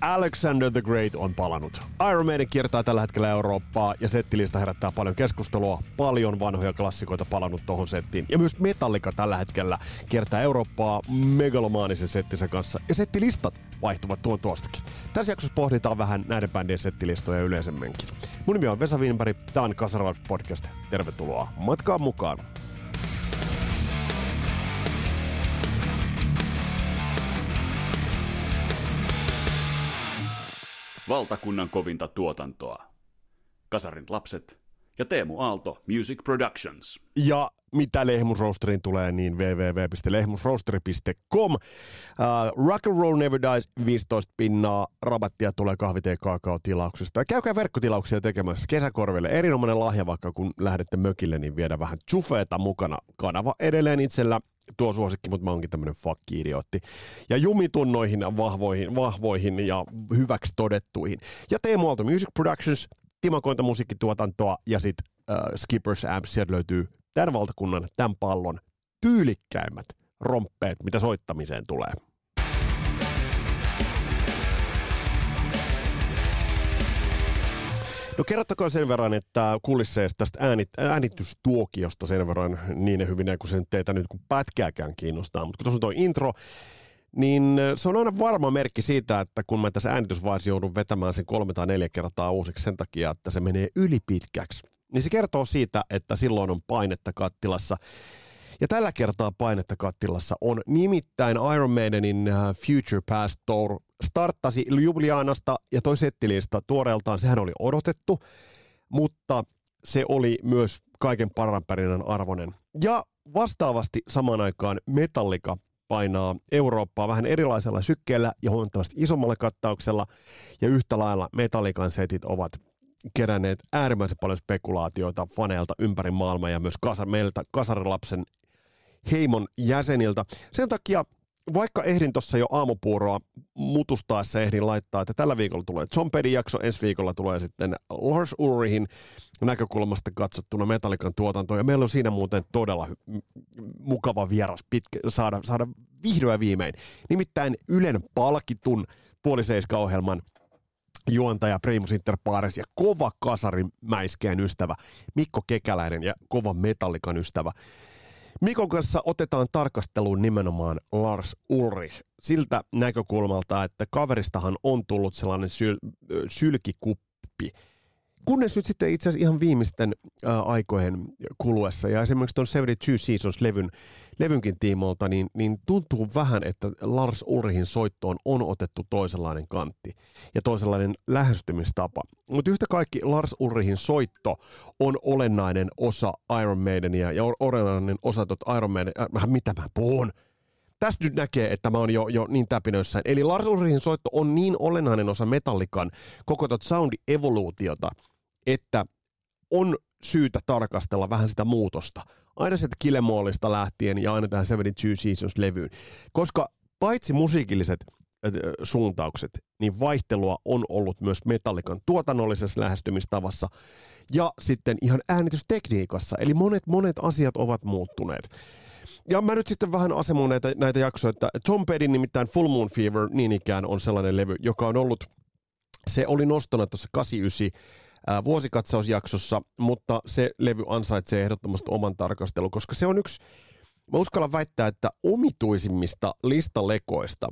Alexander the Great on palannut. Iron Maiden kiertää tällä hetkellä Eurooppaa ja settilista herättää paljon keskustelua. Paljon vanhoja klassikoita palannut tohon settiin. Ja myös Metallica tällä hetkellä kiertää Eurooppaa megalomaanisen settinsä kanssa. Ja settilistat vaihtuvat tuon tuostakin. Tässä jaksossa pohditaan vähän näiden bändien settilistoja yleisemminkin. Mun nimi on Vesa Wienberg, tää on Kasarvat Podcast. Tervetuloa matkaan mukaan. Valtakunnan kovinta tuotantoa. Kasarin lapset ja Teemu Aalto Music Productions. Ja mitä Lehmusroasteriin tulee, niin www.lehmusroasteri.com. Uh, rock and Roll Never Dies 15 pinnaa. Rabattia tulee kahvitee kakao tilauksesta. Käykää verkkotilauksia tekemässä kesäkorville. Erinomainen lahja vaikka kun lähdette mökille, niin viedä vähän chufeeta mukana. Kanava edelleen itsellä tuo suosikki, mutta mä oonkin tämmönen fuck-idiootti. Ja jumitun noihin vahvoihin, vahvoihin ja hyväksi todettuihin. Ja Teemu Aalto Music Productions, Timo musiikkituotantoa ja sitten uh, Skippers Amps, sieltä löytyy tämän valtakunnan, tämän pallon tyylikkäimmät romppeet, mitä soittamiseen tulee. No kerrottakoon sen verran, että kulisseesta tästä äänit, äänitystuokiosta sen verran niin hyvin kuin sen teitä nyt kuin pätkääkään kiinnostaa. Mutta kun tuossa on tuo intro, niin se on aina varma merkki siitä, että kun mä tässä äänitysvaiheessa joudun vetämään sen kolme tai neljä kertaa uusiksi sen takia, että se menee ylipitkäksi, niin se kertoo siitä, että silloin on painetta kattilassa. Ja tällä kertaa painetta kattilassa on nimittäin Iron Maidenin uh, Future Past Tour starttasi Ljubljanasta ja toi settilista tuoreeltaan, sehän oli odotettu, mutta se oli myös kaiken paranpärinän arvoinen. Ja vastaavasti samaan aikaan Metallica painaa Eurooppaa vähän erilaisella sykkeellä ja huomattavasti isommalla kattauksella, ja yhtä lailla Metallican setit ovat keränneet äärimmäisen paljon spekulaatioita faneilta ympäri maailmaa ja myös kasar, meiltä kasarilapsen heimon jäseniltä. Sen takia vaikka ehdin tuossa jo aamupuuroa mutustaessa ehdin laittaa, että tällä viikolla tulee John Pedin jakso, ensi viikolla tulee sitten Lars Ulrihin näkökulmasta katsottuna Metallican tuotanto, ja meillä on siinä muuten todella mukava vieras pitkä, saada, saada vihdoin viimein. Nimittäin Ylen palkitun puoliseiska-ohjelman juontaja Primus Inter Pares ja kova kasarin mäiskeen ystävä Mikko Kekäläinen ja kova metallikan ystävä Mikon kanssa otetaan tarkasteluun nimenomaan Lars Ulrich siltä näkökulmalta, että kaveristahan on tullut sellainen syl- sylkikuppi, Kunnes nyt sitten itse asiassa ihan viimeisten aikojen kuluessa ja esimerkiksi tuon 72 Seasons-levyn levynkin tiimoilta, niin, niin tuntuu vähän, että Lars Ulrihin soittoon on otettu toisenlainen kantti ja toisenlainen lähestymistapa. Mutta yhtä kaikki Lars Ulrihin soitto on olennainen osa Iron Maidenia ja olennainen osa tuota Iron Maiden, äh, mitä mä puhun, tästä nyt näkee, että mä oon jo, jo niin täpinöissään. Eli Lars Ulrihin soitto on niin olennainen osa Metallikan koko tuota soundi-evoluutiota, että on syytä tarkastella vähän sitä muutosta. Aina sieltä Kilemoolista lähtien ja aina tähän 72 Seasons-levyyn. Koska paitsi musiikilliset suuntaukset, niin vaihtelua on ollut myös Metallikan tuotannollisessa lähestymistavassa ja sitten ihan äänitystekniikassa. Eli monet, monet asiat ovat muuttuneet. Ja mä nyt sitten vähän asemoin näitä, näitä jaksoja, että Tom Pettin nimittäin Full Moon Fever niin ikään on sellainen levy, joka on ollut, se oli nostona tuossa 89 vuosikatsausjaksossa, mutta se levy ansaitsee ehdottomasti oman tarkastelun, koska se on yksi, mä uskallan väittää, että omituisimmista listalekoista,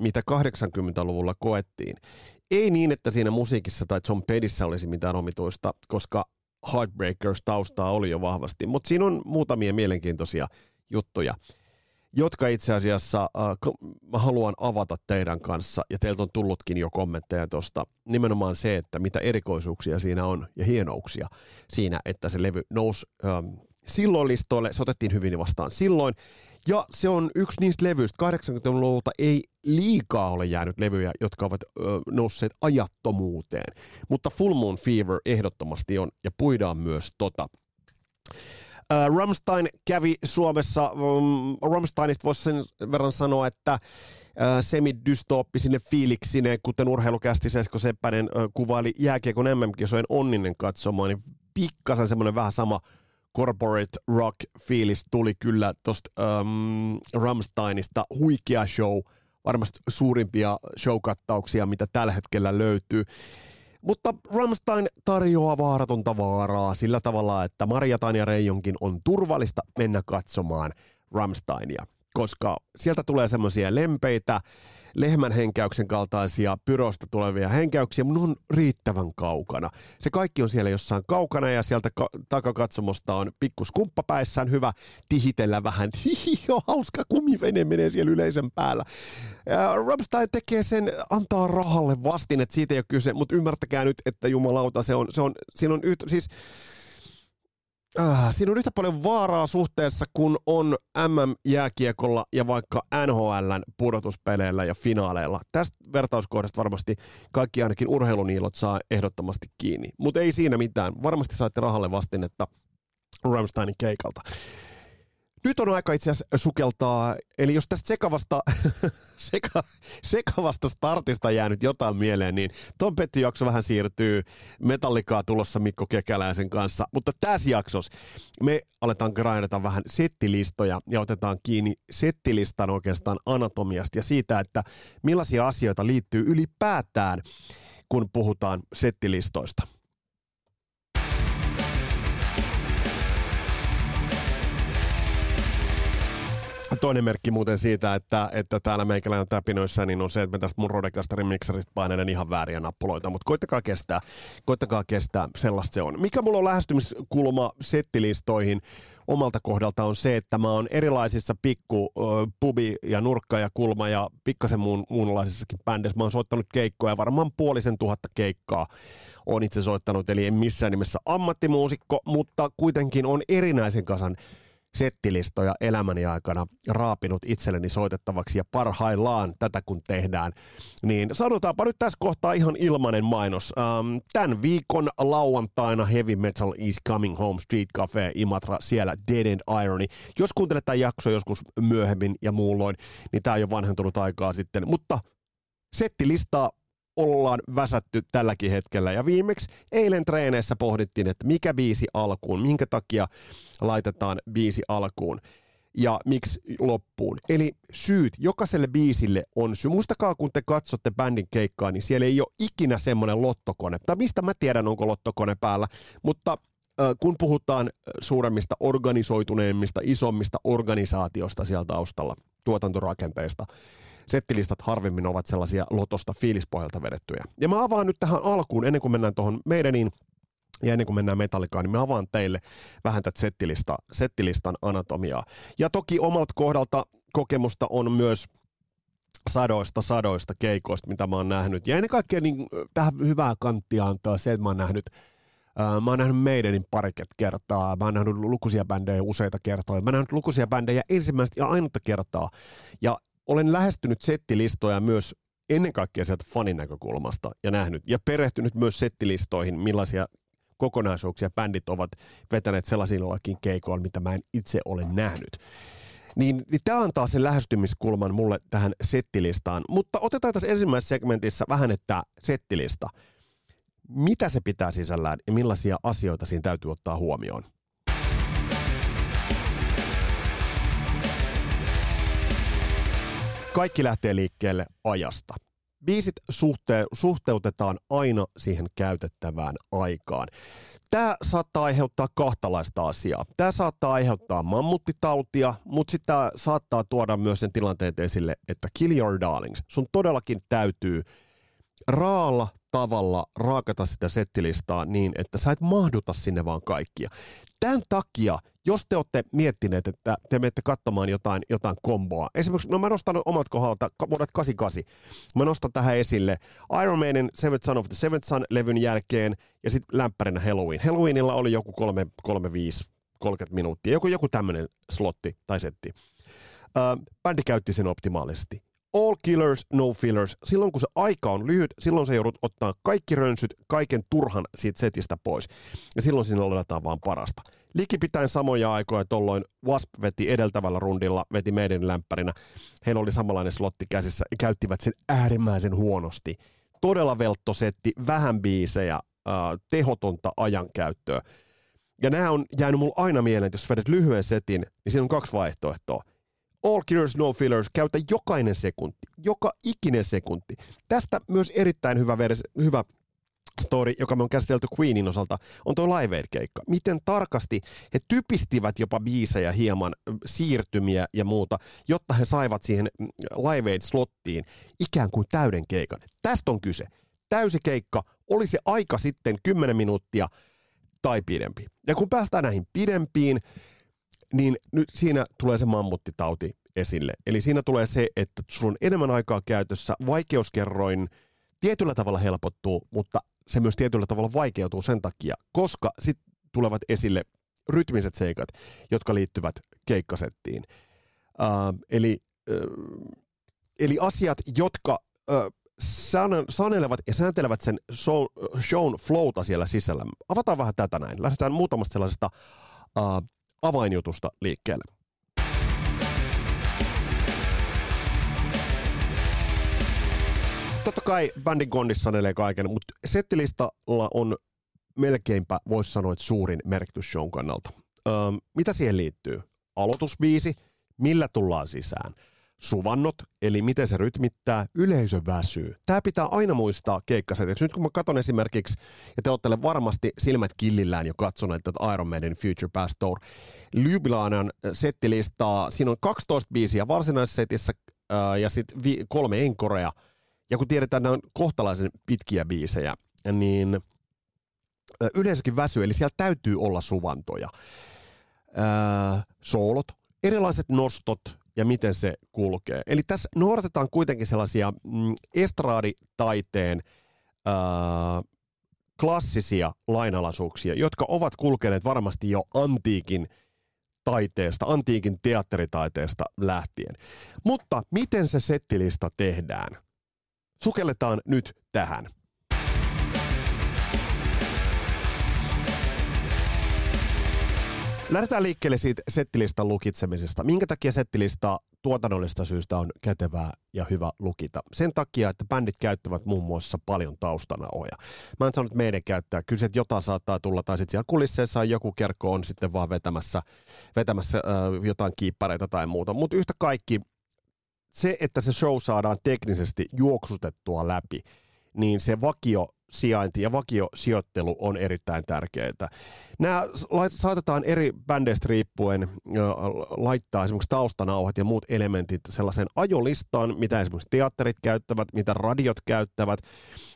mitä 80-luvulla koettiin. Ei niin, että siinä musiikissa tai John Pedissä olisi mitään omituista, koska Heartbreakers taustaa oli jo vahvasti, mutta siinä on muutamia mielenkiintoisia juttuja jotka itse asiassa äh, mä haluan avata teidän kanssa, ja teiltä on tullutkin jo kommentteja tuosta, nimenomaan se, että mitä erikoisuuksia siinä on ja hienouksia siinä, että se levy nousi ähm, silloin listoille, se otettiin hyvin vastaan silloin, ja se on yksi niistä levyistä, 80-luvulta ei liikaa ole jäänyt levyjä, jotka ovat ö, nousseet ajattomuuteen, mutta Full Moon Fever ehdottomasti on, ja puidaan myös tota. Uh, Ramstein kävi Suomessa, um, Ramsteinista voisi sen verran sanoa, että uh, semidystooppisine fiiliksine, kuten urheilukästi Sesko Seppänen uh, kuvaili jääkiekon MM-kisojen onninen katsomaan, niin pikkasen semmoinen vähän sama corporate rock fiilis tuli kyllä tuosta um, Ramsteinista. Huikea show, varmasti suurimpia showkattauksia, mitä tällä hetkellä löytyy. Mutta Ramstein tarjoaa vaaratonta vaaraa sillä tavalla, että Maria ja Reijonkin on turvallista mennä katsomaan Ramsteinia, koska sieltä tulee semmoisia lempeitä, lehmän henkäyksen kaltaisia pyrosta tulevia henkäyksiä, mutta on riittävän kaukana. Se kaikki on siellä jossain kaukana ja sieltä ka- takakatsomosta on pikkus kumppapäissään hyvä tihitellä vähän. Hihi, hauska kumivene menee siellä yleisön päällä. Ja Rammstein tekee sen, antaa rahalle vastin, että siitä ei ole kyse, mutta ymmärtäkää nyt, että jumalauta, se on, se on, siinä on yhtä, siis Äh, siinä on yhtä paljon vaaraa suhteessa, kun on MM-jääkiekolla ja vaikka NHLn pudotuspeleillä ja finaaleilla. Tästä vertauskohdasta varmasti kaikki ainakin urheiluniilot saa ehdottomasti kiinni. Mutta ei siinä mitään. Varmasti saatte rahalle vastinetta Ramsteinin keikalta. Nyt on aika itse asiassa sukeltaa, eli jos tästä sekavasta, seka, sekavasta startista jää nyt jotain mieleen, niin Tom Petty jakso vähän siirtyy. Metallikaa tulossa Mikko Kekäläisen kanssa, mutta tässä jaksossa me aletaan grindata vähän settilistoja ja otetaan kiinni settilistan oikeastaan anatomiasta ja siitä, että millaisia asioita liittyy ylipäätään, kun puhutaan settilistoista. Toinen merkki muuten siitä, että, että täällä meikäläinen täpinöissä, niin on se, että me tästä mun Rodecasterin mikseristä painelen ihan vääriä nappuloita, mutta koittakaa kestää, koittakaa kestää, sellaista se on. Mikä mulla on lähestymiskulma settilistoihin omalta kohdalta on se, että mä oon erilaisissa pikku pubi ja nurkka ja kulma ja pikkasen muun, muunlaisissakin bändeissä. Mä oon soittanut keikkoja, varmaan puolisen tuhatta keikkaa on itse soittanut, eli en missään nimessä ammattimuusikko, mutta kuitenkin on erinäisen kasan settilistoja elämäni aikana raapinut itselleni soitettavaksi ja parhaillaan tätä kun tehdään, niin sanotaanpa nyt tässä kohtaa ihan ilmainen mainos. Ähm, tämän viikon lauantaina Heavy Metal is Coming Home Street Cafe Imatra, siellä Dead End Irony. Jos kuuntelet tämän jakso joskus myöhemmin ja muulloin, niin tämä on jo vanhentunut aikaa sitten, mutta settilistaa ollaan väsätty tälläkin hetkellä. Ja viimeksi eilen treeneissä pohdittiin, että mikä biisi alkuun, minkä takia laitetaan biisi alkuun ja miksi loppuun. Eli syyt jokaiselle biisille on syy. Muistakaa, kun te katsotte bändin keikkaa, niin siellä ei ole ikinä semmoinen lottokone. Tai mistä mä tiedän, onko lottokone päällä, mutta kun puhutaan suuremmista organisoituneemmista, isommista organisaatiosta siellä taustalla, tuotantorakenteista, settilistat harvemmin ovat sellaisia lotosta fiilispohjalta vedettyjä. Ja mä avaan nyt tähän alkuun, ennen kuin mennään tuohon meidäniin, ja ennen kuin mennään metallikaan, niin mä avaan teille vähän tätä settilista, settilistan anatomiaa. Ja toki omalta kohdalta kokemusta on myös sadoista sadoista keikoista, mitä mä oon nähnyt. Ja ennen kaikkea niin, tähän hyvää kanttia antaa se, että mä oon nähnyt mä oon nähnyt meidänin pariket kertaa, mä oon nähnyt lukuisia bändejä useita kertoja, mä oon nähnyt lukuisia bändejä ensimmäistä ja ainutta kertaa. Ja olen lähestynyt settilistoja myös ennen kaikkea sieltä fanin näkökulmasta ja nähnyt ja perehtynyt myös settilistoihin, millaisia kokonaisuuksia bändit ovat vetäneet sellaisillakin keikoilla, mitä mä en itse ole nähnyt. Niin, niin tämä antaa sen lähestymiskulman mulle tähän settilistaan. Mutta otetaan tässä ensimmäisessä segmentissä vähän, että settilista. Mitä se pitää sisällään ja millaisia asioita siinä täytyy ottaa huomioon? Kaikki lähtee liikkeelle ajasta. Biisit suhte- suhteutetaan aina siihen käytettävään aikaan. Tämä saattaa aiheuttaa kahtalaista asiaa. Tämä saattaa aiheuttaa mammuttitautia, mutta sitten saattaa tuoda myös sen tilanteet esille, että kill your darlings. Sun todellakin täytyy raalla tavalla raakata sitä settilistaa niin, että sä et mahduta sinne vaan kaikkia. Tämän takia, jos te olette miettineet, että te menette katsomaan jotain, jotain komboa, esimerkiksi, no mä nostan omat kohdalta vuodet 88, mä nostan tähän esille Iron Maiden Seventh Son of the Seventh Son-levyn jälkeen ja sitten lämpärinä Halloween. Halloweenilla oli joku 3, 3 5, 30 minuuttia, joku, joku tämmöinen slotti tai setti. Uh, bändi käytti sen optimaalisesti all killers, no fillers. Silloin kun se aika on lyhyt, silloin se joudut ottaa kaikki rönsyt, kaiken turhan siitä setistä pois. Ja silloin sinne laitetaan vaan parasta. likipitäen samoja aikoja tolloin Wasp veti edeltävällä rundilla, veti meidän lämpärinä. Heillä oli samanlainen slotti käsissä ja käyttivät sen äärimmäisen huonosti. Todella velttosetti, vähän biisejä, äh, tehotonta ajankäyttöä. Ja nämä on jäänyt mulle aina mieleen, että jos vedät lyhyen setin, niin siinä on kaksi vaihtoehtoa. All Killers No Fillers, käytä jokainen sekunti, joka ikinen sekunti. Tästä myös erittäin hyvä, vers- hyvä story, joka me on käsitelty Queenin osalta, on tuo Live Aid-keikka. Miten tarkasti he typistivät jopa biisejä hieman, siirtymiä ja muuta, jotta he saivat siihen Live Aid-slottiin ikään kuin täyden keikan. Tästä on kyse. Täysi keikka, oli se aika sitten 10 minuuttia tai pidempi. Ja kun päästään näihin pidempiin, niin nyt siinä tulee se mammuttitauti esille. Eli siinä tulee se, että sulla on enemmän aikaa käytössä, vaikeuskerroin tietyllä tavalla helpottuu, mutta se myös tietyllä tavalla vaikeutuu sen takia, koska sitten tulevat esille rytmiset seikat, jotka liittyvät keikkasettiin. Uh, eli, uh, eli asiat, jotka uh, sanelevat ja sääntelevät sen show, shown flowta siellä sisällä. Avataan vähän tätä näin. Lähdetään muutamasta sellaisesta uh, avainjutusta liikkeelle. Totta kai bändin kondissa sanelee kaiken, mutta settilistalla on melkeinpä, voisi sanoa, että suurin merkitys shown kannalta. Öö, mitä siihen liittyy? Aloitusbiisi, millä tullaan sisään? Suvannot, eli miten se rytmittää, yleisö väsyy. Tämä pitää aina muistaa keikkasetiksi. Nyt kun mä katson esimerkiksi, ja te olette varmasti silmät killillään jo katsoneet tätä Iron Maiden Future Past Tour, Ljubljanan settilistaa, siinä on 12 biisiä varsinaisessa äh, ja sitten vi- kolme enkorea – ja kun tiedetään, että nämä on kohtalaisen pitkiä biisejä, niin yleisökin väsyy, eli siellä täytyy olla suvantoja. Ää, soolot, erilaiset nostot ja miten se kulkee. Eli tässä noudatetaan kuitenkin sellaisia mm, estraaditaiteen ää, klassisia lainalaisuuksia, jotka ovat kulkeneet varmasti jo antiikin taiteesta, antiikin teatteritaiteesta lähtien. Mutta miten se settilista tehdään? Sukelletaan nyt tähän. Lähdetään liikkeelle siitä settilistan lukitsemisesta. Minkä takia settilista tuotannollista syystä on kätevää ja hyvä lukita? Sen takia, että bändit käyttävät muun muassa paljon taustanaoja. Mä en sanonut meidän käyttää. Kyllä se jotain saattaa tulla, tai sitten siellä kulisseissa joku kerkko on sitten vaan vetämässä, vetämässä äh, jotain kiippareita tai muuta. Mutta yhtä kaikki se, että se show saadaan teknisesti juoksutettua läpi, niin se vakio sijainti ja vakiosijoittelu on erittäin tärkeää. Nämä saatetaan eri bändeistä riippuen laittaa esimerkiksi taustanauhat ja muut elementit sellaisen ajolistaan, mitä esimerkiksi teatterit käyttävät, mitä radiot käyttävät,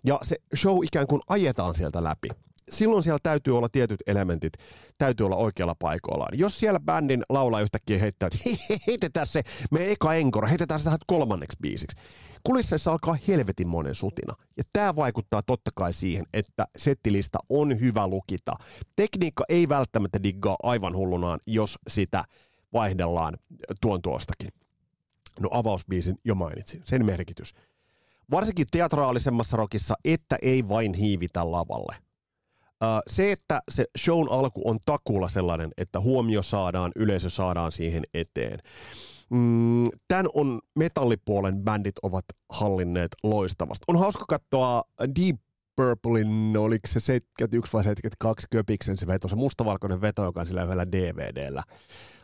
ja se show ikään kuin ajetaan sieltä läpi silloin siellä täytyy olla tietyt elementit, täytyy olla oikealla paikoillaan. Jos siellä bändin laulaa yhtäkkiä heittää, että heitetään se, me eka enkora, heitetään sitä kolmanneksi biisiksi. Kulisseissa alkaa helvetin monen sutina. Ja tämä vaikuttaa totta kai siihen, että settilista on hyvä lukita. Tekniikka ei välttämättä diggaa aivan hullunaan, jos sitä vaihdellaan tuon tuostakin. No avausbiisin jo mainitsin, sen merkitys. Varsinkin teatraalisemmassa rokissa, että ei vain hiivitä lavalle se, että se shown alku on takulla sellainen, että huomio saadaan, yleisö saadaan siihen eteen. Mm, tämän on metallipuolen bändit ovat hallinneet loistavasti. On hauska katsoa Deep Purplein, oliko se 71 vai 72 köpiksen se veto, se mustavalkoinen veto, joka on sillä yhdellä DVDllä,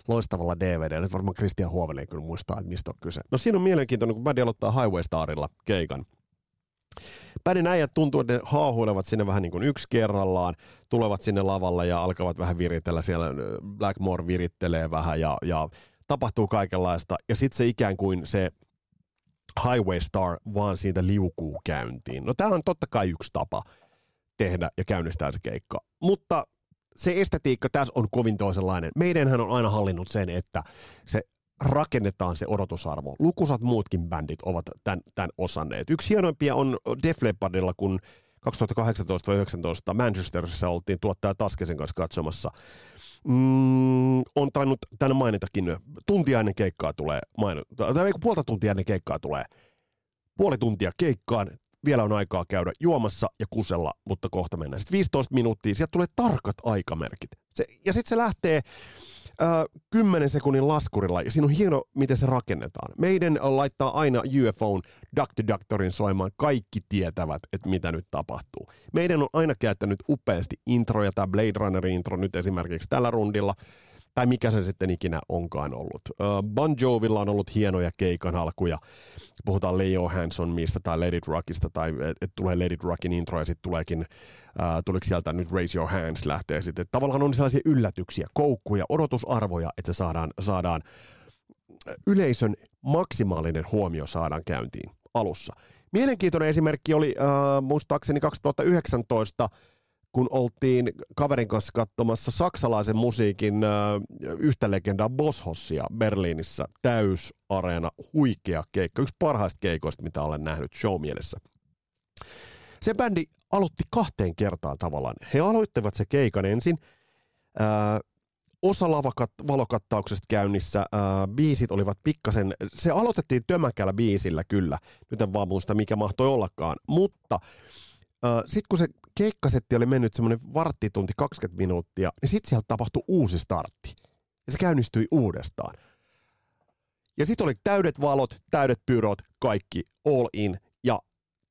loistavalla DVDllä. Nyt varmaan Christian Huovelin kyllä muistaa, että mistä on kyse. No siinä on mielenkiintoinen, kun bändi aloittaa Highway Starilla keikan. Pädin äijät tuntuu, että ne haahuilevat sinne vähän niin kuin yksi kerrallaan, tulevat sinne lavalle ja alkavat vähän viritellä siellä, Blackmore virittelee vähän ja, ja tapahtuu kaikenlaista. Ja sitten se ikään kuin se Highway Star vaan siitä liukuu käyntiin. No tämä on totta kai yksi tapa tehdä ja käynnistää se keikka. Mutta se estetiikka tässä on kovin toisenlainen. Meidänhän on aina hallinnut sen, että se rakennetaan se odotusarvo. Lukusat muutkin bändit ovat tämän, tämän osanneet. Yksi hienoimpia on Def Leppardilla, kun 2018 vai 2019 Manchesterissa oltiin tuottaja Taskesen kanssa katsomassa. Mm, on tainnut tänne mainitakin, tuntia ennen keikkaa tulee, mainita, tai puolta tuntia ennen keikkaa tulee, puoli tuntia keikkaan, vielä on aikaa käydä juomassa ja kusella, mutta kohta mennään. Sitten 15 minuuttia, sieltä tulee tarkat aikamerkit. Se, ja sitten se lähtee äh, 10 sekunnin laskurilla, ja siinä on hieno, miten se rakennetaan. Meidän laittaa aina UFOn. Doctorin soimaan, kaikki tietävät, että mitä nyt tapahtuu. Meidän on aina käyttänyt upeasti introja, tämä Blade Runner intro nyt esimerkiksi tällä rundilla, tai mikä se sitten ikinä onkaan ollut. Bon Jovilla on ollut hienoja keikan alkuja. Puhutaan Leo Hanson mistä tai Lady Rockista, tai että et tulee Lady Rockin intro ja sitten tuleekin, uh, tuliko sieltä nyt Raise Your Hands lähtee sitten. Tavallaan on sellaisia yllätyksiä, koukkuja, odotusarvoja, että se saadaan, saadaan yleisön maksimaalinen huomio saadaan käyntiin alussa. Mielenkiintoinen esimerkki oli uh, muistaakseni 2019 kun oltiin kaverin kanssa katsomassa saksalaisen musiikin äh, yhtä legendaa Boshossia Berliinissä. Täysareena, huikea keikka. Yksi parhaista keikoista, mitä olen nähnyt showmielessä. Se bändi aloitti kahteen kertaan tavallaan. He aloittivat se keikan ensin. Äh, osa lavakat- valokattauksesta käynnissä, äh, biisit olivat pikkasen, se aloitettiin tömäkällä biisillä kyllä, nyt en vaan muista mikä mahtoi ollakaan, mutta sitten kun se keikkasetti oli mennyt semmoinen varttitunti 20 minuuttia, niin sitten sieltä tapahtui uusi startti. Ja se käynnistyi uudestaan. Ja sitten oli täydet valot, täydet pyrot, kaikki all in. Ja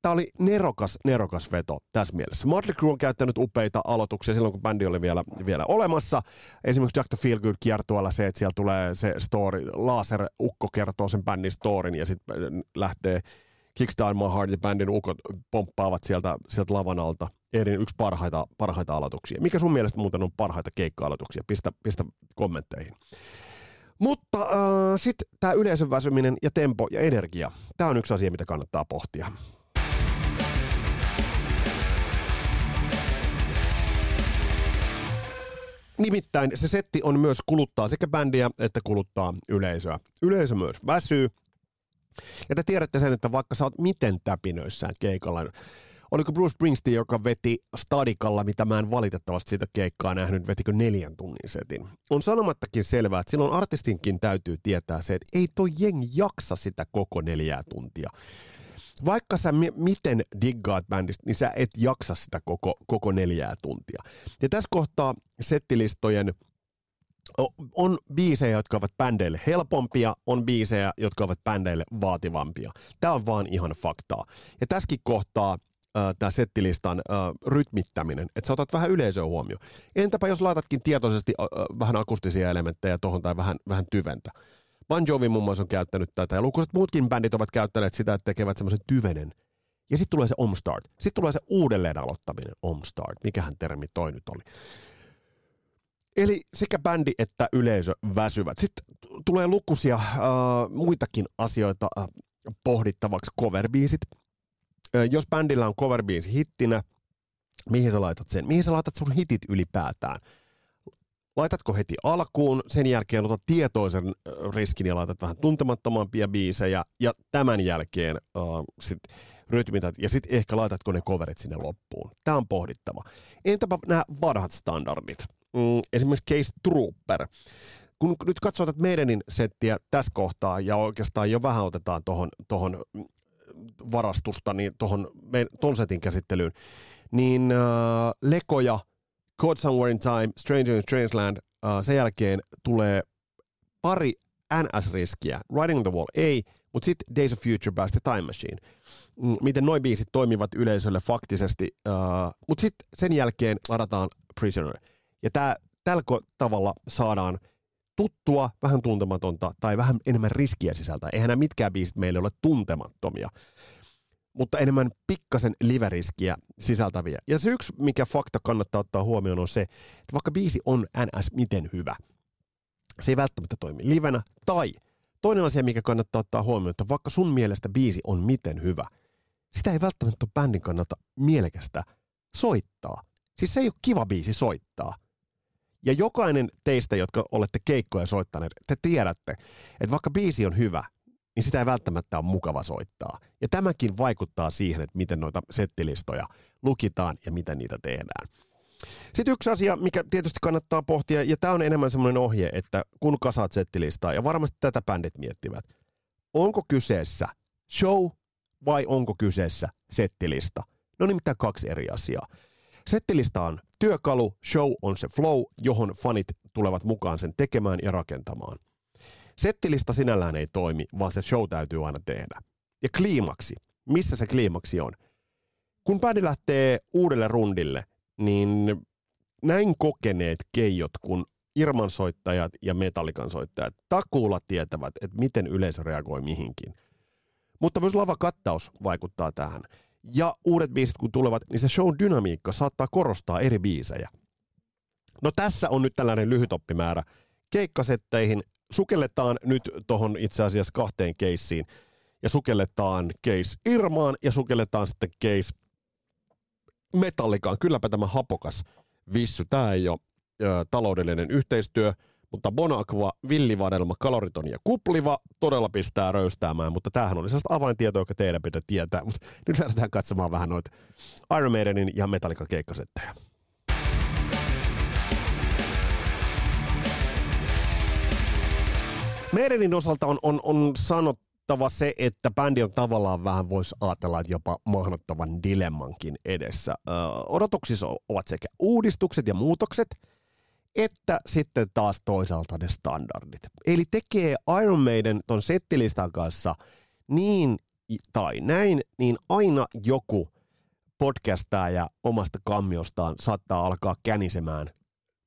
tämä oli nerokas, nerokas veto tässä mielessä. Motley Crue on käyttänyt upeita aloituksia silloin, kun bändi oli vielä, vielä olemassa. Esimerkiksi Jack the Feel Good kiertueella se, että siellä tulee se story, laser-ukko kertoo sen bändin storin ja sitten lähtee Kickstart My Heart ja bändin ukot pomppaavat sieltä, sieltä lavan alta. Eri yksi parhaita, parhaita aloituksia. Mikä sun mielestä muuten on parhaita keikka-aloituksia? Pistä, pistä kommentteihin. Mutta äh, sitten tämä yleisön väsyminen ja tempo ja energia. Tämä on yksi asia, mitä kannattaa pohtia. Nimittäin se setti on myös kuluttaa sekä bändiä että kuluttaa yleisöä. Yleisö myös väsyy, ja te tiedätte sen, että vaikka sä oot miten täpinöissään keikalla, oliko Bruce Springsteen, joka veti Stadikalla, mitä mä en valitettavasti siitä keikkaa nähnyt, vetikö neljän tunnin setin. On sanomattakin selvää, että silloin artistinkin täytyy tietää se, että ei toi jengi jaksa sitä koko neljää tuntia. Vaikka sä m- miten diggaat bändistä, niin sä et jaksa sitä koko, koko neljää tuntia. Ja tässä kohtaa settilistojen on biisejä, jotka ovat bändeille helpompia, on biisejä, jotka ovat bändeille vaativampia. Tämä on vaan ihan faktaa. Ja tässäkin kohtaa äh, tämä settilistan äh, rytmittäminen, että sä otat vähän yleisöä huomioon. Entäpä jos laitatkin tietoisesti äh, vähän akustisia elementtejä tuohon tai vähän, vähän tyventä. Bon Jovi muun muassa on käyttänyt tätä ja lukuiset muutkin bändit ovat käyttäneet sitä, että tekevät semmoisen tyvenen. Ja sitten tulee se omstart. Sitten tulee se uudelleen aloittaminen, omstart. Mikähän termi toi nyt oli. Eli sekä bändi että yleisö väsyvät. Sitten tulee lukuisia äh, muitakin asioita äh, pohdittavaksi, coverbiisit. Äh, jos bändillä on coverbiisi hittinä, mihin sä laitat sen? Mihin sä laitat sun hitit ylipäätään? Laitatko heti alkuun, sen jälkeen otat tietoisen riskin ja laitat vähän tuntemattomampia biisejä, ja tämän jälkeen äh, sit rytmität, ja sitten ehkä laitatko ne coverit sinne loppuun. Tämä on pohdittava. Entäpä nämä vanhat standardit? Mm, esimerkiksi Case Trooper. Kun nyt katsoo tätä meidänin settiä tässä kohtaa ja oikeastaan jo vähän otetaan tuohon tohon varastusta, niin tuohon ton setin käsittelyyn, niin äh, Lekoja, Caught Somewhere in Time, Stranger in Strangeland, äh, sen jälkeen tulee pari NS-riskiä. Riding on the Wall ei, mutta sitten Days of Future Past ja Time Machine. Mm, miten noi biisit toimivat yleisölle faktisesti. Uh, mutta sitten sen jälkeen ladataan Prisoner. Ja tää, tällä tavalla saadaan tuttua, vähän tuntematonta tai vähän enemmän riskiä sisältä. Eihän nämä mitkään biisit meille ole tuntemattomia, mutta enemmän pikkasen live-riskiä sisältäviä. Ja se yksi, mikä fakta kannattaa ottaa huomioon, on se, että vaikka biisi on ns. miten hyvä, se ei välttämättä toimi livenä. Tai toinen asia, mikä kannattaa ottaa huomioon, että vaikka sun mielestä biisi on miten hyvä, sitä ei välttämättä bändin kannalta mielekästä soittaa. Siis se ei ole kiva biisi soittaa. Ja jokainen teistä, jotka olette keikkoja soittaneet, te tiedätte, että vaikka biisi on hyvä, niin sitä ei välttämättä ole mukava soittaa. Ja tämäkin vaikuttaa siihen, että miten noita settilistoja lukitaan ja miten niitä tehdään. Sitten yksi asia, mikä tietysti kannattaa pohtia, ja tämä on enemmän semmoinen ohje, että kun kasaat settilistaa, ja varmasti tätä bändit miettivät, onko kyseessä show vai onko kyseessä settilista? No nimittäin kaksi eri asiaa. Settilista on työkalu, show on se flow, johon fanit tulevat mukaan sen tekemään ja rakentamaan. Settilista sinällään ei toimi, vaan se show täytyy aina tehdä. Ja kliimaksi. Missä se kliimaksi on? Kun bändi lähtee uudelle rundille, niin näin kokeneet keijot kun Irman soittajat ja Metallikan soittajat takuulla tietävät, että miten yleisö reagoi mihinkin. Mutta myös lavakattaus vaikuttaa tähän. Ja uudet biisit kun tulevat, niin se show dynamiikka saattaa korostaa eri biisejä. No tässä on nyt tällainen lyhyt oppimäärä. Keikkasetteihin sukelletaan nyt tuohon itse asiassa kahteen keissiin. Ja sukelletaan case Irmaan ja sukelletaan sitten case Metallikaan. Kylläpä tämä hapokas vissu. Tämä ei ole ö, taloudellinen yhteistyö, mutta Bonaqua, villivadelma, kaloriton ja kupliva todella pistää röystäämään, mutta tämähän oli sellaista avaintietoa, joka teidän pitää tietää. Mutta nyt lähdetään katsomaan vähän noita Iron Maidenin ja Metallica keikkasetteja. Maidenin osalta on, on, on sanottava se, että bändi on tavallaan vähän voisi ajatella, että jopa mahdottavan dilemmankin edessä. Ö, odotuksissa ovat sekä uudistukset ja muutokset – että sitten taas toisaalta ne standardit. Eli tekee Iron Maiden ton settilistan kanssa niin tai näin, niin aina joku ja omasta kammiostaan saattaa alkaa känisemään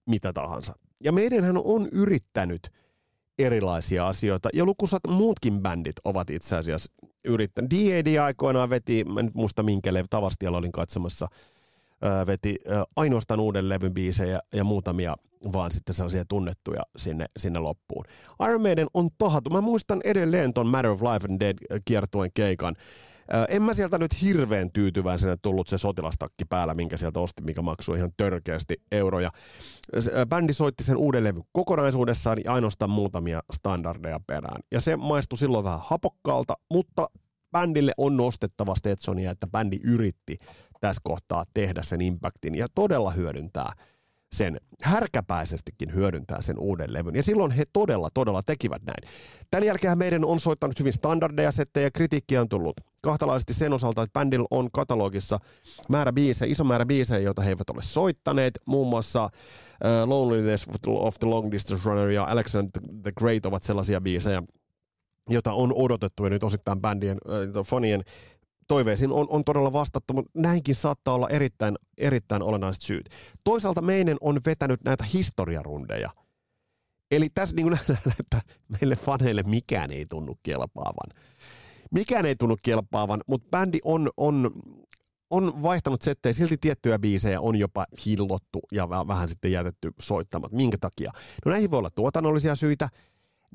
mitä tahansa. Ja meidänhän on yrittänyt erilaisia asioita, ja lukuisat muutkin bändit ovat itse asiassa yrittäneet. D.A.D. aikoinaan veti, nyt muista minkä levy, Tavastialla olin katsomassa – veti ainoastaan uuden levyn biisejä ja muutamia vaan sitten sellaisia tunnettuja sinne, sinne loppuun. Iron Maiden on tahatu. Mä muistan edelleen ton Matter of Life and Dead kiertueen keikan. En mä sieltä nyt hirveän tyytyväisenä tullut se sotilastakki päällä, minkä sieltä osti, mikä maksoi ihan törkeästi euroja. Bändi soitti sen uuden levyn kokonaisuudessaan ja ainoastaan muutamia standardeja perään. Ja se maistui silloin vähän hapokkaalta, mutta bändille on nostettava Stetsonia, että bändi yritti tässä kohtaa tehdä sen impactin ja todella hyödyntää sen, härkäpäisestikin hyödyntää sen uuden levyn. Ja silloin he todella, todella tekivät näin. Tämän jälkeen meidän on soittanut hyvin standardeja settejä kritiikkiä on tullut kahtalaisesti sen osalta, että bändillä on katalogissa määrä biisejä, iso määrä biisejä, joita he eivät ole soittaneet. Muun muassa uh, Loneliness of the Long Distance Runner ja Alexander the Great ovat sellaisia biisejä, jota on odotettu ja nyt osittain bändien, äh, fanien toiveisiin on, on todella vastattu, mutta näinkin saattaa olla erittäin, erittäin olennaiset syyt. Toisaalta meidän on vetänyt näitä historiarundeja. Eli tässä niin nähdään, että meille faneille mikään ei tunnu kelpaavan. Mikään ei tunnu kelpaavan, mutta bändi on, on, on vaihtanut settejä, silti tiettyjä biisejä on jopa hillottu ja vähän sitten jätetty soittamat. Minkä takia? No näihin voi olla tuotannollisia syitä.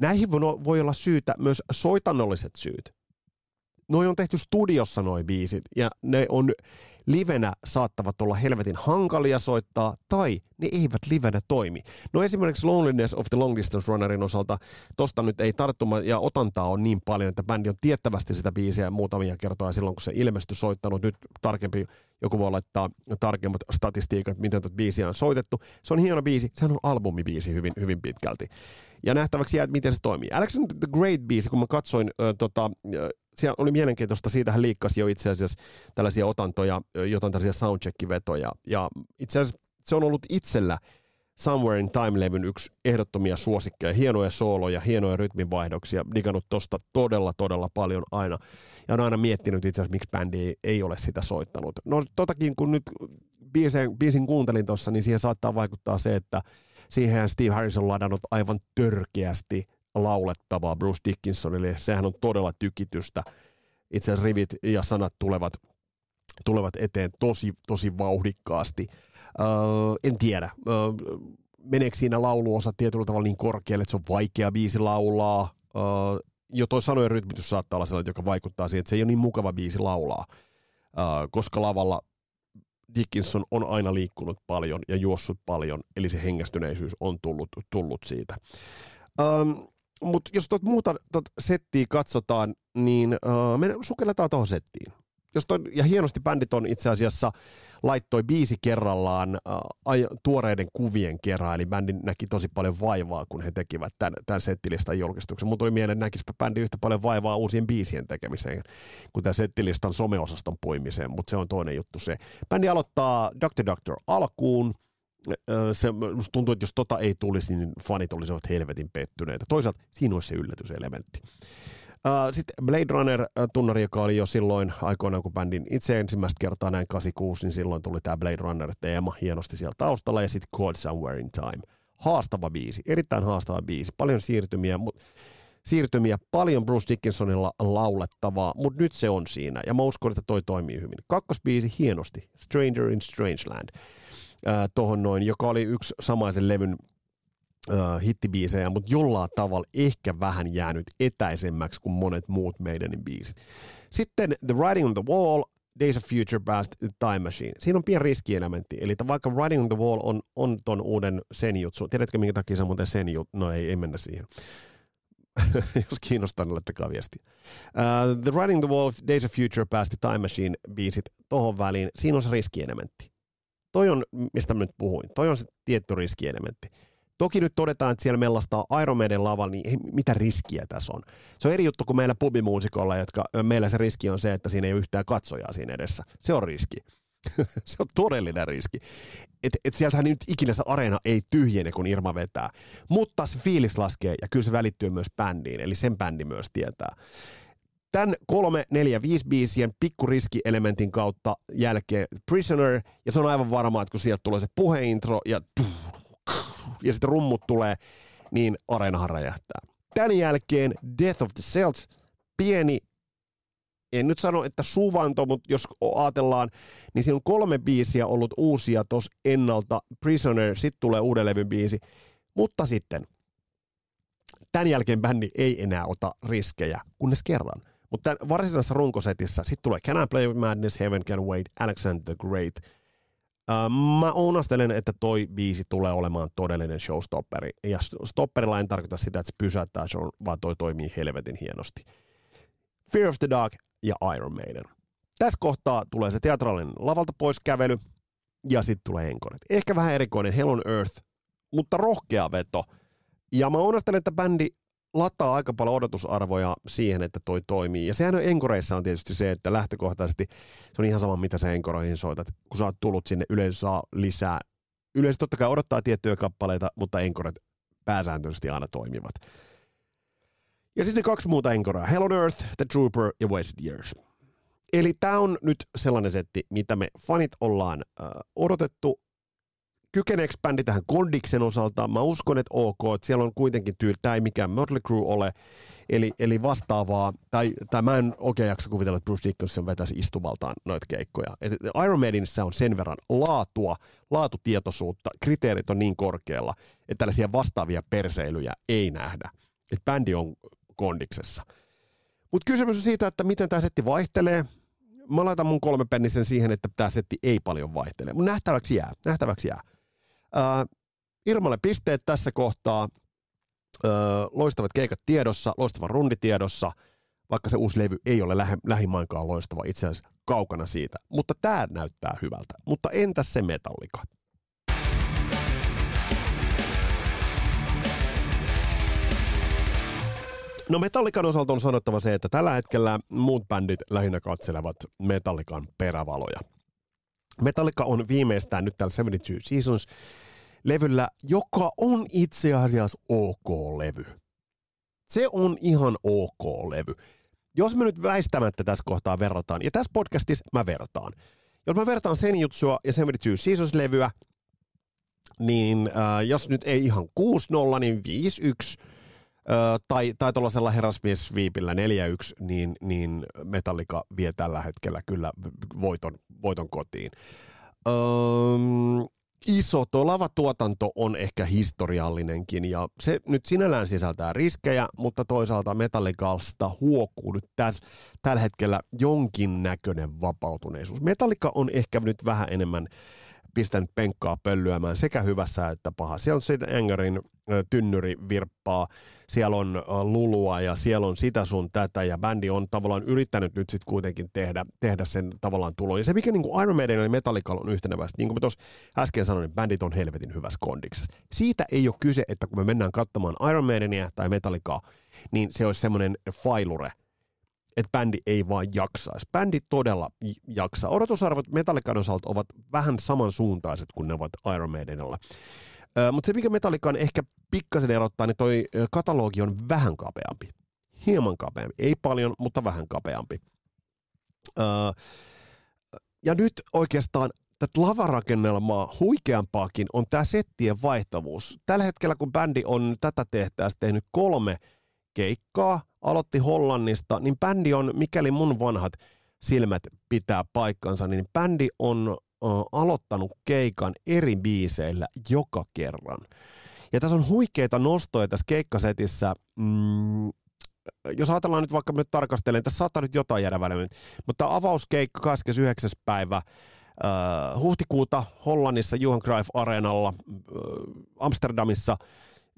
Näihin voi olla syytä myös soitannolliset syyt noi on tehty studiossa noin biisit, ja ne on livenä saattavat olla helvetin hankalia soittaa, tai ne eivät livenä toimi. No esimerkiksi Loneliness of the Long Distance Runnerin osalta, tosta nyt ei tarttuma ja otantaa on niin paljon, että bändi on tiettävästi sitä biisiä muutamia kertoja silloin, kun se ilmestyi soittanut. Nyt tarkempi, joku voi laittaa tarkemmat statistiikat, miten tuota biisiä on soitettu. Se on hieno biisi, sehän on albumibiisi hyvin, hyvin pitkälti. Ja nähtäväksi jää, miten se toimii. Alexander the Great biisi, kun mä katsoin äh, tota, siellä oli mielenkiintoista, siitähän liikkasi jo itse asiassa tällaisia otantoja, jotain tällaisia soundcheck-vetoja. Ja itse asiassa se on ollut itsellä Somewhere in Time-levyn yksi ehdottomia suosikkeja, hienoja sooloja, hienoja rytminvaihdoksia, digannut tosta todella, todella paljon aina. Ja on aina miettinyt itse asiassa, miksi bändi ei, ei ole sitä soittanut. No totakin, kun nyt biisin, biisin kuuntelin tuossa, niin siihen saattaa vaikuttaa se, että siihen Steve Harris on ladannut aivan törkeästi laulettavaa Bruce Dickinsonille. Sehän on todella tykitystä. Itse rivit ja sanat tulevat, tulevat eteen tosi, tosi vauhdikkaasti. Uh, en tiedä. Uh, meneekö siinä lauluosa tietyllä tavalla niin korkealle, että se on vaikea biisi laulaa. Uh, jo toi sanojen rytmitys saattaa olla sellainen, joka vaikuttaa siihen, että se ei ole niin mukava biisi laulaa. Uh, koska lavalla Dickinson on aina liikkunut paljon ja juossut paljon, eli se hengästyneisyys on tullut, tullut siitä. Um, mutta jos tuot muuta tuot settiä katsotaan, niin uh, me sukelletaan tuohon settiin. jos toi, ja hienosti bändit on itse asiassa laittoi biisi kerrallaan äh, tuoreiden kuvien kerran, eli bändi näki tosi paljon vaivaa, kun he tekivät tämän, tämän settilistan julkistuksen. Mun tuli mieleen, että näkisipä bändi yhtä paljon vaivaa uusien biisien tekemiseen, kuin tämän settilistan someosaston puimiseen, mutta se on toinen juttu se. Bändi aloittaa Dr. Doctor alkuun, se, musta tuntuu, että jos tota ei tulisi, niin fanit olisivat helvetin pettyneitä. Toisaalta siinä olisi se yllätyselementti. Sitten Blade Runner-tunnari, joka oli jo silloin aikoinaan, kun bändin itse ensimmäistä kertaa näin 86, niin silloin tuli tämä Blade Runner-teema hienosti siellä taustalla, ja sitten Caught Somewhere in Time. Haastava biisi, erittäin haastava biisi, paljon siirtymiä, mutta siirtymiä, paljon Bruce Dickinsonilla laulettavaa, mutta nyt se on siinä, ja mä uskon, että toi toimii hyvin. Kakkosbiisi hienosti, Stranger in Strangeland, äh, tohon noin, joka oli yksi samaisen levyn uh, hittibiisejä, mutta jollain tavalla ehkä vähän jäänyt etäisemmäksi kuin monet muut meidänin biisit. Sitten The Writing on the Wall, Days of Future Past, Time Machine. Siinä on pieni riskielementti. Eli vaikka Writing on the Wall on, on ton uuden senjutsu, tiedätkö minkä takia se on muuten senjutsu? No ei, ei mennä siihen. Jos kiinnostaa, niin laittakaa viesti. Uh, the Writing the Wall, Days of Future Past, Time Machine biisit tohon väliin, siinä on se riskielementti. Toi on, mistä mä nyt puhuin, toi on se tietty riskielementti. Toki nyt todetaan, että siellä mellastaa Iron Maiden lavalla, niin mitä riskiä tässä on? Se on eri juttu kuin meillä pubimuusikolla, jotka meillä se riski on se, että siinä ei ole yhtään katsojaa siinä edessä. Se on riski. se on todellinen riski. Et, et sieltähän nyt ikinä se areena ei tyhjene, kun Irma vetää. Mutta se fiilis laskee ja kyllä se välittyy myös bändiin, eli sen bändi myös tietää. Tämän kolme, neljä, viisi biisien pikkuriski-elementin kautta jälkeen Prisoner, ja se on aivan varmaa, että kun sieltä tulee se puheintro ja ja sitten rummut tulee, niin areenahan räjähtää. Tämän jälkeen Death of the Celts, pieni, en nyt sano, että suvanto, mutta jos ajatellaan, niin siinä on kolme biisiä ollut uusia tuossa ennalta. Prisoner, sitten tulee uuden levyn biisi. Mutta sitten, tämän jälkeen bändi ei enää ota riskejä, kunnes kerran. Mutta varsinaisessa runkosetissä sitten tulee Can I Play With Madness, Heaven Can Wait, Alexander the Great – mä ounastelen, että toi biisi tulee olemaan todellinen showstopperi. Ja stopperilla en tarkoita sitä, että se pysäyttää show, vaan toi toimii helvetin hienosti. Fear of the Dark ja Iron Maiden. Tässä kohtaa tulee se teatraalinen lavalta pois kävely ja sitten tulee enkoret. Ehkä vähän erikoinen Hell on Earth, mutta rohkea veto. Ja mä ounastelen, että bändi lataa aika paljon odotusarvoja siihen, että toi toimii. Ja sehän on enkoreissa on tietysti se, että lähtökohtaisesti se on ihan sama, mitä sä enkoroihin soitat. Kun sä oot tullut sinne, yleensä saa lisää. Yleensä totta kai odottaa tiettyjä kappaleita, mutta enkoret pääsääntöisesti aina toimivat. Ja sitten kaksi muuta enkoraa. Hell on Earth, The Trooper ja Wasted Years. Eli tämä on nyt sellainen setti, mitä me fanit ollaan äh, odotettu kykeneekö bändi tähän kondiksen osalta? Mä uskon, että ok, että siellä on kuitenkin tyyli, tämä ei mikään Mötley Crue ole, eli, eli vastaavaa, tai, tai mä en oikein jaksa kuvitella, että Bruce Dickinson vetäisi istuvaltaan noita keikkoja. Et Iron Maidenissä on sen verran laatua, laatutietoisuutta, kriteerit on niin korkealla, että tällaisia vastaavia perseilyjä ei nähdä. Että bändi on kondiksessa. Mutta kysymys on siitä, että miten tämä setti vaihtelee. Mä laitan mun kolme pennisen siihen, että tämä setti ei paljon vaihtele. Mutta nähtäväksi jää. Nähtäväksi jää. Äh, Irmalle pisteet tässä kohtaa. Äh, loistavat keikat tiedossa, loistava rundi tiedossa, vaikka se uusi levy ei ole lähe, lähimainkaan loistava, itse asiassa kaukana siitä. Mutta tämä näyttää hyvältä. Mutta entäs se metallika? No Metallikan osalta on sanottava se, että tällä hetkellä muut bändit lähinnä katselevat Metallikan perävaloja. Metallica on viimeistään nyt täällä 72 Seasons levyllä, joka on itse asiassa ok-levy. Se on ihan ok-levy. Jos me nyt väistämättä tässä kohtaa verrataan, ja tässä podcastissa mä vertaan. Jos mä vertaan sen jutsua ja 72 Seasons-levyä, niin äh, jos nyt ei ihan 6-0, niin 5-1, tai, tai tuollaisella herrasmies-viipillä 4-1, niin, niin Metallica vie tällä hetkellä kyllä voiton, voiton kotiin. Öm, iso, tuo lavatuotanto on ehkä historiallinenkin ja se nyt sinällään sisältää riskejä, mutta toisaalta Metallicalsta huokuu nyt tässä, tällä hetkellä jonkinnäköinen vapautuneisuus. Metallica on ehkä nyt vähän enemmän pistänyt penkkaa pöllyämään sekä hyvässä että paha. Siellä on sitten Engerin tynnyri virppaa, siellä on lulua ja siellä on sitä sun tätä ja bändi on tavallaan yrittänyt nyt sitten kuitenkin tehdä, tehdä sen tavallaan tulon. Ja se mikä niin kuin Iron Maiden ja Metallica on yhtenevästi, niin kuin mä tuossa äsken sanoin, niin bändit on helvetin hyvässä kondiksessa. Siitä ei ole kyse, että kun me mennään katsomaan Iron Maidenia tai Metallicaa, niin se olisi semmoinen failure, että bändi ei vaan jaksaisi. Bändi todella jaksaa. Odotusarvot Metallican osalta ovat vähän samansuuntaiset kuin ne ovat Iron Maidenilla. Mutta se, mikä Metallican ehkä pikkasen erottaa, niin toi katalogi on vähän kapeampi. Hieman kapeampi. Ei paljon, mutta vähän kapeampi. Ja nyt oikeastaan tätä lavarakennelmaa huikeampaakin on tämä settien vaihtavuus. Tällä hetkellä, kun bändi on tätä tehtäessä tehnyt kolme keikkaa, aloitti Hollannista, niin bändi on, mikäli mun vanhat silmät pitää paikkansa, niin bändi on aloittanut keikan eri biiseillä joka kerran. Ja tässä on huikeita nostoja tässä keikkasetissä. Mm, jos ajatellaan nyt vaikka, me tarkastelen, tässä saattaa nyt jotain jäädä väliin, mutta avauskeikka 29. päivä äh, huhtikuuta Hollannissa Johan Cruyff Areenalla äh, Amsterdamissa –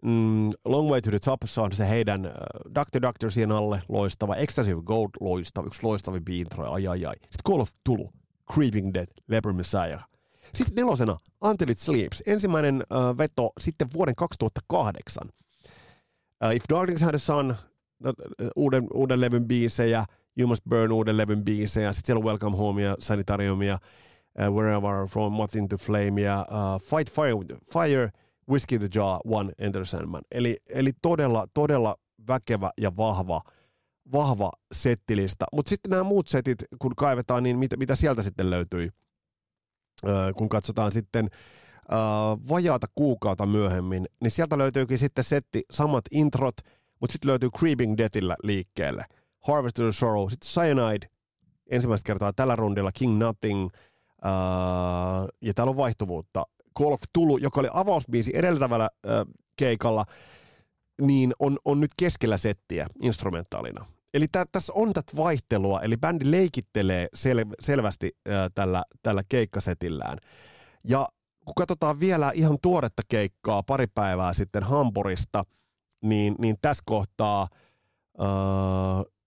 Mm, Long Way to the Top, se on se heidän uh, Doctor Doctor siihen alle, loistava. Ecstasy of Gold, loistava, yksi loistavi intro, ai ai ai. Sitten Call of Tulu, Creeping Dead, Leper Messiah. Sitten nelosena Until It Sleeps, ensimmäinen uh, veto sitten vuoden 2008. Uh, If Darkness Had a Sun, no, uuden, uuden levyn biisejä, You Must Burn uuden levyn biisejä, sitten siellä on Welcome Home ja Sanitarium ja uh, Wherever From What Into Flame ja uh, Fight Fire, Fire Whiskey the Jar, One Enter Sandman. Eli, eli todella, todella väkevä ja vahva, vahva settilista. Mutta sitten nämä muut setit, kun kaivetaan, niin mitä, mitä sieltä sitten löytyi? Öö, kun katsotaan sitten öö, vajaata kuukautta myöhemmin, niin sieltä löytyykin sitten setti, samat introt, mutta sitten löytyy Creeping Deathillä liikkeelle. Harvest of the Sorrow, sitten Cyanide, ensimmäistä kertaa tällä rundilla, King Nothing, öö, ja täällä on vaihtuvuutta. Of Tulu, joka oli avausbiisi edeltävällä äh, keikalla, niin on, on nyt keskellä settiä instrumentaalina. Eli tä, tässä on tätä vaihtelua, eli bändi leikittelee sel, selvästi äh, tällä, tällä keikkasetillään. Ja kun katsotaan vielä ihan tuoretta keikkaa pari päivää sitten Hampurista, niin, niin tässä kohtaa äh,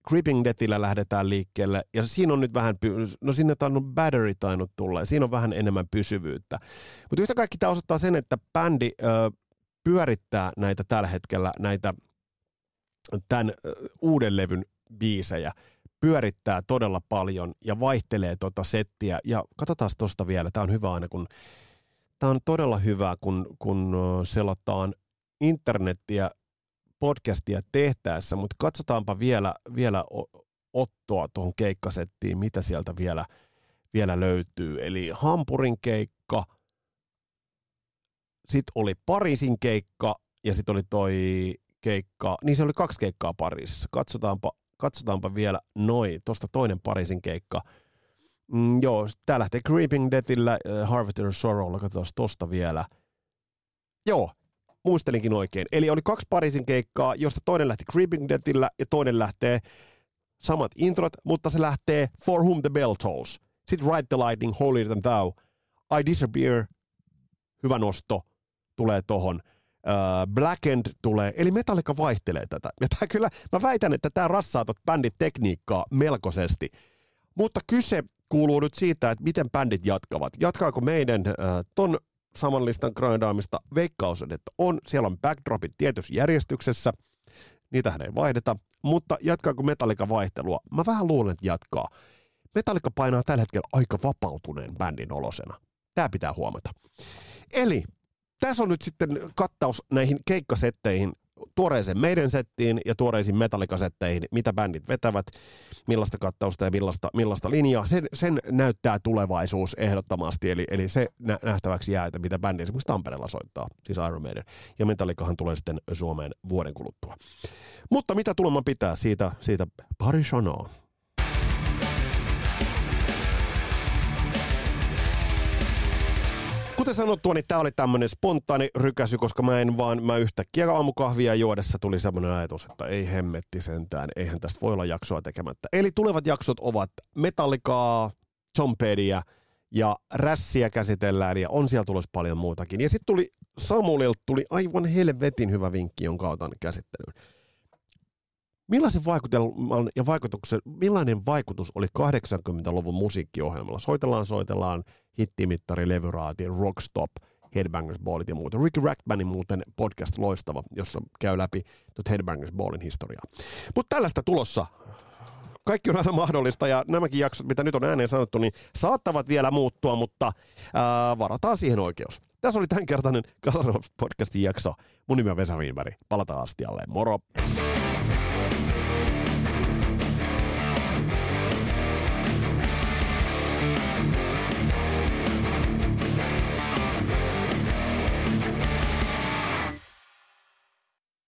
Creeping Deathillä lähdetään liikkeelle, ja siinä on nyt vähän, no sinne on Battery tainnut tulla, ja siinä on vähän enemmän pysyvyyttä. Mutta yhtä kaikki tämä osoittaa sen, että bändi ö, pyörittää näitä tällä hetkellä, näitä tämän uuden levyn biisejä, pyörittää todella paljon ja vaihtelee tota settiä. Ja katsotaan tuosta vielä, tämä on hyvä aina, kun tämä on todella hyvä, kun, kun selataan internettiä podcastia tehtäessä, mutta katsotaanpa vielä, vielä ottoa tuohon keikkasettiin, mitä sieltä vielä, vielä löytyy. Eli Hampurin keikka, sitten oli Pariisin keikka ja sitten oli toi keikka, niin se oli kaksi keikkaa Pariisissa. Katsotaanpa, katsotaanpa vielä noin, tuosta toinen Pariisin keikka. Mm, joo, tää lähtee Creeping Deathillä, uh, Harvester Sorrowlla, katsotaan tosta vielä. Joo, muistelinkin oikein. Eli oli kaksi Pariisin keikkaa, josta toinen lähti Creeping Deathillä ja toinen lähtee samat introt, mutta se lähtee For Whom the Bell Tolls. Sitten Ride the Lightning, Holier Than Thou, I Disappear, hyvä nosto, tulee tohon. Uh, Black End tulee, eli Metallica vaihtelee tätä. Ja tää kyllä, mä väitän, että tämä rassaa tot bändit tekniikkaa melkoisesti. Mutta kyse kuuluu nyt siitä, että miten bändit jatkavat. Jatkaako meidän uh, ton saman listan grindaamista. Veikkaus on, että on. Siellä on backdropit tietyssä järjestyksessä. Niitähän ei vaihdeta. Mutta jatkaako Metallica vaihtelua? Mä vähän luulen, että jatkaa. Metallica painaa tällä hetkellä aika vapautuneen bändin olosena. Tämä pitää huomata. Eli tässä on nyt sitten kattaus näihin keikkasetteihin tuoreeseen meidän settiin ja tuoreisiin metallikasetteihin, mitä bändit vetävät, millaista kattausta ja millaista, millaista linjaa. Sen, sen näyttää tulevaisuus ehdottomasti, eli, eli se nä- nähtäväksi jää, että mitä bändi esimerkiksi Tampereella soittaa, siis Iron Maiden. Ja Metallikahan tulee sitten Suomeen vuoden kuluttua. Mutta mitä tuleman pitää siitä, siitä pari sanaa. Kuten sanottua, niin tämä oli tämmöinen spontaani rykäsy, koska mä en vaan, mä yhtäkkiä aamukahvia juodessa tuli semmoinen ajatus, että ei hemmetti sentään, eihän tästä voi olla jaksoa tekemättä. Eli tulevat jaksot ovat Metallicaa, Tom Pedia ja rässiä käsitellään ja on siellä tulossa paljon muutakin. Ja sitten tuli Samuelilta tuli aivan helvetin hyvä vinkki, jonka otan käsittelyyn. Millaisen vaikutelman ja vaikutuksen, millainen vaikutus oli 80-luvun musiikkiohjelmalla? Soitellaan, soitellaan, hittimittari, levyraati, rockstop, Headbangers Ballit ja muuta. Ricky Rackmanin muuten podcast loistava, jossa käy läpi Headbangers Ballin historiaa. Mutta tällaista tulossa kaikki on aina mahdollista ja nämäkin jaksot, mitä nyt on ääneen sanottu, niin saattavat vielä muuttua, mutta ää, varataan siihen oikeus. Tässä oli tämänkertainen Kasaros podcastin jakso. Mun nimi on Vesa Wienberg. Palataan astialle. Moro!